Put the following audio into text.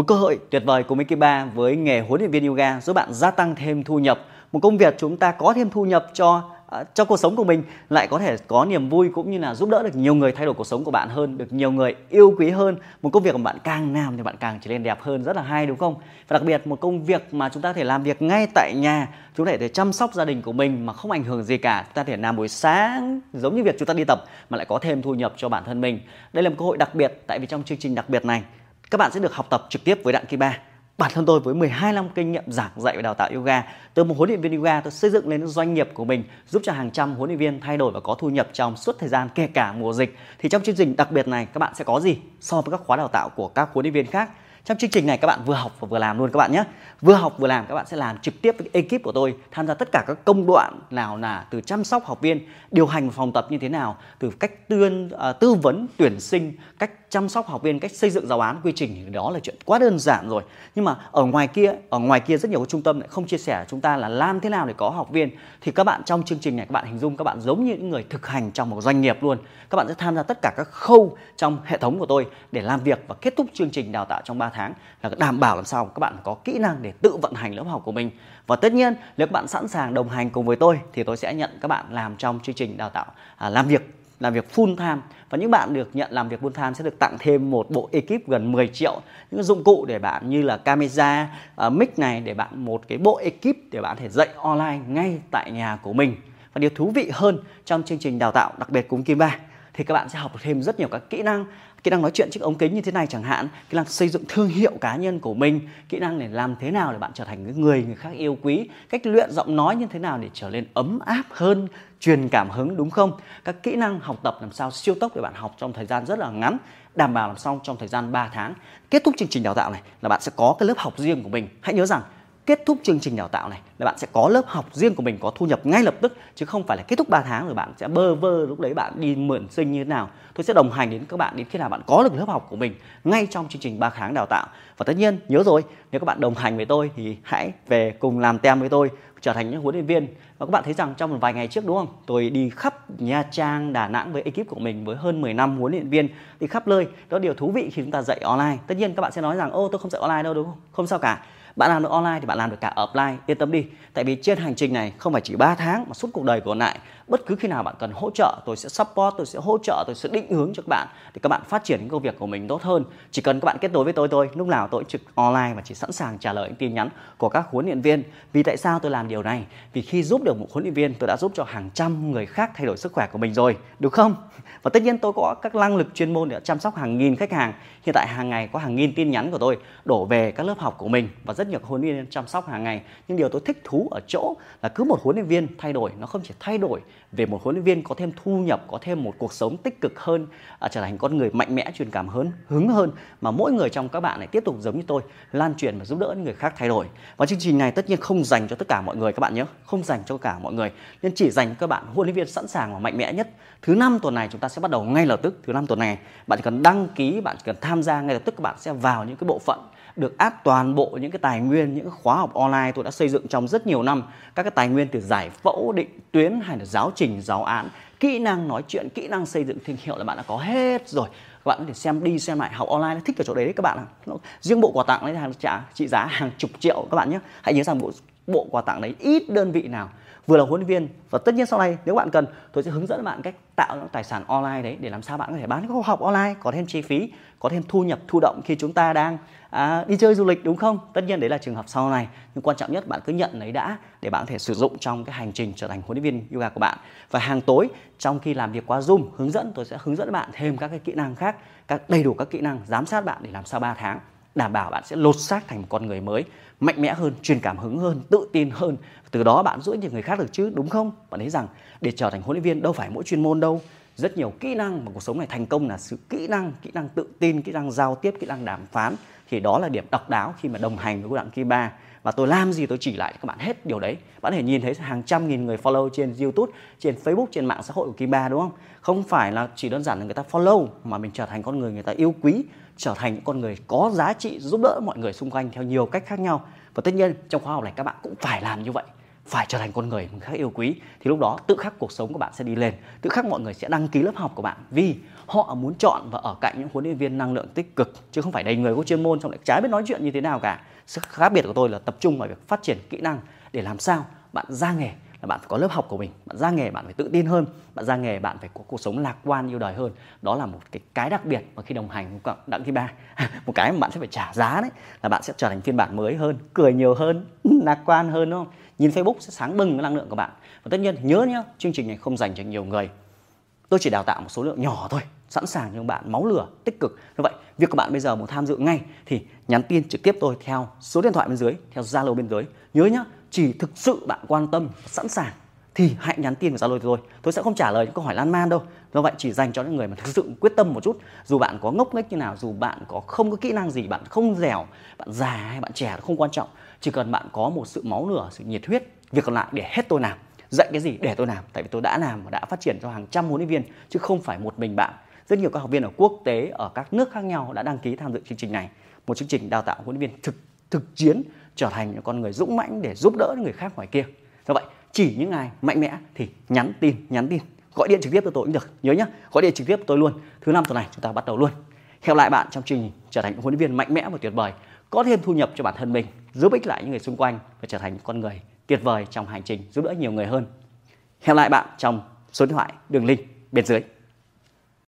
Một cơ hội tuyệt vời của Mikiba với nghề huấn luyện viên yoga giúp bạn gia tăng thêm thu nhập. Một công việc chúng ta có thêm thu nhập cho à, cho cuộc sống của mình lại có thể có niềm vui cũng như là giúp đỡ được nhiều người thay đổi cuộc sống của bạn hơn, được nhiều người yêu quý hơn. Một công việc mà bạn càng làm thì bạn càng trở nên đẹp hơn rất là hay đúng không? Và đặc biệt một công việc mà chúng ta thể làm việc ngay tại nhà, chúng ta thể chăm sóc gia đình của mình mà không ảnh hưởng gì cả. Chúng ta thể làm buổi sáng giống như việc chúng ta đi tập mà lại có thêm thu nhập cho bản thân mình. Đây là một cơ hội đặc biệt tại vì trong chương trình đặc biệt này các bạn sẽ được học tập trực tiếp với Đặng Kim Ba. Bản thân tôi với 12 năm kinh nghiệm giảng dạy và đào tạo yoga, từ một huấn luyện viên yoga tôi xây dựng lên doanh nghiệp của mình, giúp cho hàng trăm huấn luyện viên thay đổi và có thu nhập trong suốt thời gian kể cả mùa dịch. Thì trong chương trình đặc biệt này các bạn sẽ có gì so với các khóa đào tạo của các huấn luyện viên khác? Trong chương trình này các bạn vừa học và vừa làm luôn các bạn nhé. Vừa học vừa làm các bạn sẽ làm trực tiếp với ekip của tôi, tham gia tất cả các công đoạn nào là từ chăm sóc học viên, điều hành phòng tập như thế nào, từ cách tư, uh, à, tư vấn tuyển sinh, cách chăm sóc học viên, cách xây dựng giáo án, quy trình thì đó là chuyện quá đơn giản rồi. Nhưng mà ở ngoài kia, ở ngoài kia rất nhiều trung tâm lại không chia sẻ chúng ta là làm thế nào để có học viên. Thì các bạn trong chương trình này các bạn hình dung các bạn giống như những người thực hành trong một doanh nghiệp luôn. Các bạn sẽ tham gia tất cả các khâu trong hệ thống của tôi để làm việc và kết thúc chương trình đào tạo trong 3 tháng là đảm bảo làm sao các bạn có kỹ năng để tự vận hành lớp học của mình. Và tất nhiên nếu các bạn sẵn sàng đồng hành cùng với tôi thì tôi sẽ nhận các bạn làm trong chương trình đào tạo à, làm việc làm việc full time. Và những bạn được nhận làm việc full time sẽ được tặng thêm một bộ ekip gần 10 triệu những dụng cụ để bạn như là camera, uh, mic này để bạn một cái bộ ekip để bạn thể dạy online ngay tại nhà của mình. Và điều thú vị hơn trong chương trình đào tạo đặc biệt cùng Kim Ba thì các bạn sẽ học thêm rất nhiều các kỹ năng. Kỹ năng nói chuyện trước ống kính như thế này chẳng hạn, kỹ năng xây dựng thương hiệu cá nhân của mình, kỹ năng để làm thế nào để bạn trở thành người người khác yêu quý, cách luyện giọng nói như thế nào để trở nên ấm áp hơn, truyền cảm hứng, đúng không? Các kỹ năng học tập làm sao siêu tốc để bạn học trong thời gian rất là ngắn, đảm bảo làm xong trong thời gian 3 tháng. Kết thúc chương trình đào tạo này là bạn sẽ có cái lớp học riêng của mình. Hãy nhớ rằng kết thúc chương trình đào tạo này là bạn sẽ có lớp học riêng của mình, có thu nhập ngay lập tức, chứ không phải là kết thúc 3 tháng rồi bạn sẽ bơ vơ lúc đấy bạn đi mượn sinh như thế nào. Tôi sẽ đồng hành đến các bạn đến khi nào bạn có được lớp học của mình ngay trong chương trình 3 tháng đào tạo. Và tất nhiên, nhớ rồi, nếu các bạn đồng hành với tôi thì hãy về cùng làm tem với tôi, trở thành những huấn luyện viên. Và các bạn thấy rằng trong một vài ngày trước, đúng không? Tôi đi khắp Nha Trang, Đà Nẵng với ekip của mình với hơn 10 năm huấn luyện viên đi khắp nơi. Đó điều thú vị khi chúng ta dạy online. Tất nhiên các bạn sẽ nói rằng, ô, tôi không dạy online đâu, đúng không? Không sao cả bạn làm được online thì bạn làm được cả offline. Yên tâm đi, tại vì trên hành trình này không phải chỉ 3 tháng mà suốt cuộc đời của lại. Bất cứ khi nào bạn cần hỗ trợ, tôi sẽ support, tôi sẽ hỗ trợ, tôi sẽ định hướng cho các bạn để các bạn phát triển những công việc của mình tốt hơn. Chỉ cần các bạn kết nối với tôi tôi lúc nào tôi trực online và chỉ sẵn sàng trả lời những tin nhắn của các huấn luyện viên. Vì tại sao tôi làm điều này? Vì khi giúp được một huấn luyện viên, tôi đã giúp cho hàng trăm người khác thay đổi sức khỏe của mình rồi. Đúng không? Và tất nhiên tôi có các năng lực chuyên môn để chăm sóc hàng nghìn khách hàng. Hiện tại hàng ngày có hàng nghìn tin nhắn của tôi đổ về các lớp học của mình và rất nhiều huấn luyện viên chăm sóc hàng ngày. Nhưng điều tôi thích thú ở chỗ là cứ một huấn luyện viên thay đổi nó không chỉ thay đổi về một huấn luyện viên có thêm thu nhập có thêm một cuộc sống tích cực hơn à, trở thành con người mạnh mẽ truyền cảm hơn hứng hơn mà mỗi người trong các bạn lại tiếp tục giống như tôi lan truyền và giúp đỡ những người khác thay đổi. Và chương trình này tất nhiên không dành cho tất cả mọi người các bạn nhé không dành cho cả mọi người. Nên chỉ dành cho các bạn huấn luyện viên sẵn sàng và mạnh mẽ nhất. Thứ năm tuần này chúng ta sẽ bắt đầu ngay lập tức thứ năm tuần này. Bạn chỉ cần đăng ký bạn chỉ cần tham gia ngay lập tức các bạn sẽ vào những cái bộ phận được áp toàn bộ những cái tài nguyên, những cái khóa học online tôi đã xây dựng trong rất nhiều năm. Các cái tài nguyên từ giải phẫu định tuyến hay là giáo trình, giáo án, kỹ năng nói chuyện, kỹ năng xây dựng thương hiệu là bạn đã có hết rồi các bạn có thể xem đi xem lại học online thích ở chỗ đấy đấy các bạn ạ. Riêng bộ quà tặng đấy hàng trả trị giá hàng chục triệu các bạn nhé. Hãy nhớ rằng bộ bộ quà tặng đấy ít đơn vị nào vừa là huấn luyện viên và tất nhiên sau này nếu bạn cần tôi sẽ hướng dẫn bạn cách tạo những tài sản online đấy để làm sao bạn có thể bán các học online có thêm chi phí có thêm thu nhập thụ động khi chúng ta đang à, đi chơi du lịch đúng không? Tất nhiên đấy là trường hợp sau này nhưng quan trọng nhất bạn cứ nhận lấy đã để bạn có thể sử dụng trong cái hành trình trở thành huấn luyện viên yoga của bạn. Và hàng tối trong khi làm việc qua zoom hướng dẫn tôi sẽ hướng dẫn bạn thêm các cái kỹ năng khác các, đầy đủ các kỹ năng giám sát bạn để làm sao 3 tháng, đảm bảo bạn sẽ lột xác thành một con người mới, mạnh mẽ hơn, truyền cảm hứng hơn, tự tin hơn. Từ đó bạn giúp những người khác được chứ, đúng không? Bạn thấy rằng để trở thành huấn luyện viên đâu phải mỗi chuyên môn đâu rất nhiều kỹ năng mà cuộc sống này thành công là sự kỹ năng kỹ năng tự tin, kỹ năng giao tiếp, kỹ năng đàm phán. Thì đó là điểm độc đáo khi mà đồng hành với bạn Kiba và tôi làm gì tôi chỉ lại các bạn hết điều đấy. Bạn có thể nhìn thấy hàng trăm nghìn người follow trên YouTube, trên Facebook, trên mạng xã hội của Kiba đúng không? Không phải là chỉ đơn giản là người ta follow, mà mình trở thành con người người ta yêu quý, trở thành những con người có giá trị, giúp đỡ mọi người xung quanh theo nhiều cách khác nhau. Và tất nhiên trong khóa học này các bạn cũng phải làm như vậy phải trở thành con người mình khác yêu quý, thì lúc đó tự khắc cuộc sống của bạn sẽ đi lên. Tự khắc mọi người sẽ đăng ký lớp học của bạn vì họ muốn chọn và ở cạnh những huấn luyện viên năng lượng tích cực, chứ không phải đầy người có chuyên môn xong lại trái biết nói chuyện như thế nào cả. Sự khác biệt của tôi là tập trung vào việc phát triển kỹ năng để làm sao bạn ra nghề là bạn phải có lớp học của mình, bạn ra nghề bạn phải tự tin hơn, bạn ra nghề bạn phải có cuộc sống lạc quan yêu đời hơn. Đó là một cái cái đặc biệt mà khi đồng hành với đặng kim ba. Một cái mà bạn sẽ phải trả giá đấy, là bạn sẽ trở thành phiên bản mới hơn, cười nhiều hơn, lạc quan hơn, đúng không? Nhìn facebook sẽ sáng bừng cái năng lượng của bạn. Và tất nhiên, nhớ nhá, chương trình này không dành cho nhiều người. Tôi chỉ đào tạo một số lượng nhỏ thôi, sẵn sàng cho bạn máu lửa, tích cực. Như vậy việc các bạn bây giờ muốn tham dự ngay thì nhắn tin trực tiếp tôi theo số điện thoại bên dưới, theo zalo bên dưới. Nhớ nhá, chỉ thực sự bạn quan tâm, sẵn sàng thì hãy nhắn tin vào zalo tôi. Tôi sẽ không trả lời những câu hỏi lan man đâu. Do vậy chỉ dành cho những người mà thực sự quyết tâm một chút. Dù bạn có ngốc nghếch như nào, dù bạn có không có kỹ năng gì, bạn không dẻo, bạn già hay bạn trẻ không quan trọng. Chỉ cần bạn có một sự máu lửa sự nhiệt huyết, việc còn lại để hết tôi làm. Dạy cái gì để tôi làm? Tại vì tôi đã làm và đã phát triển cho hàng trăm huấn luyện viên, chứ không phải một mình bạn rất nhiều các học viên ở quốc tế, ở các nước khác nhau đã đăng ký tham dự chương trình này. Một chương trình đào tạo huấn luyện viên thực thực chiến trở thành những con người dũng mãnh để giúp đỡ những người khác ngoài kia. Do vậy, chỉ những ai mạnh mẽ thì nhắn tin nhắn tin. Gọi điện trực tiếp cho tôi cũng được. Nhớ nhé gọi điện trực tiếp tôi luôn. Thứ năm tuần này chúng ta bắt đầu luôn. Hẹn lại bạn trong chương trình trở thành huấn luyện viên mạnh mẽ và tuyệt vời, có thêm thu nhập cho bản thân mình, giúp ích lại những người xung quanh và trở thành con người tuyệt vời trong hành trình giúp đỡ nhiều người hơn. Hẹn lại bạn trong số điện thoại đường link bên dưới.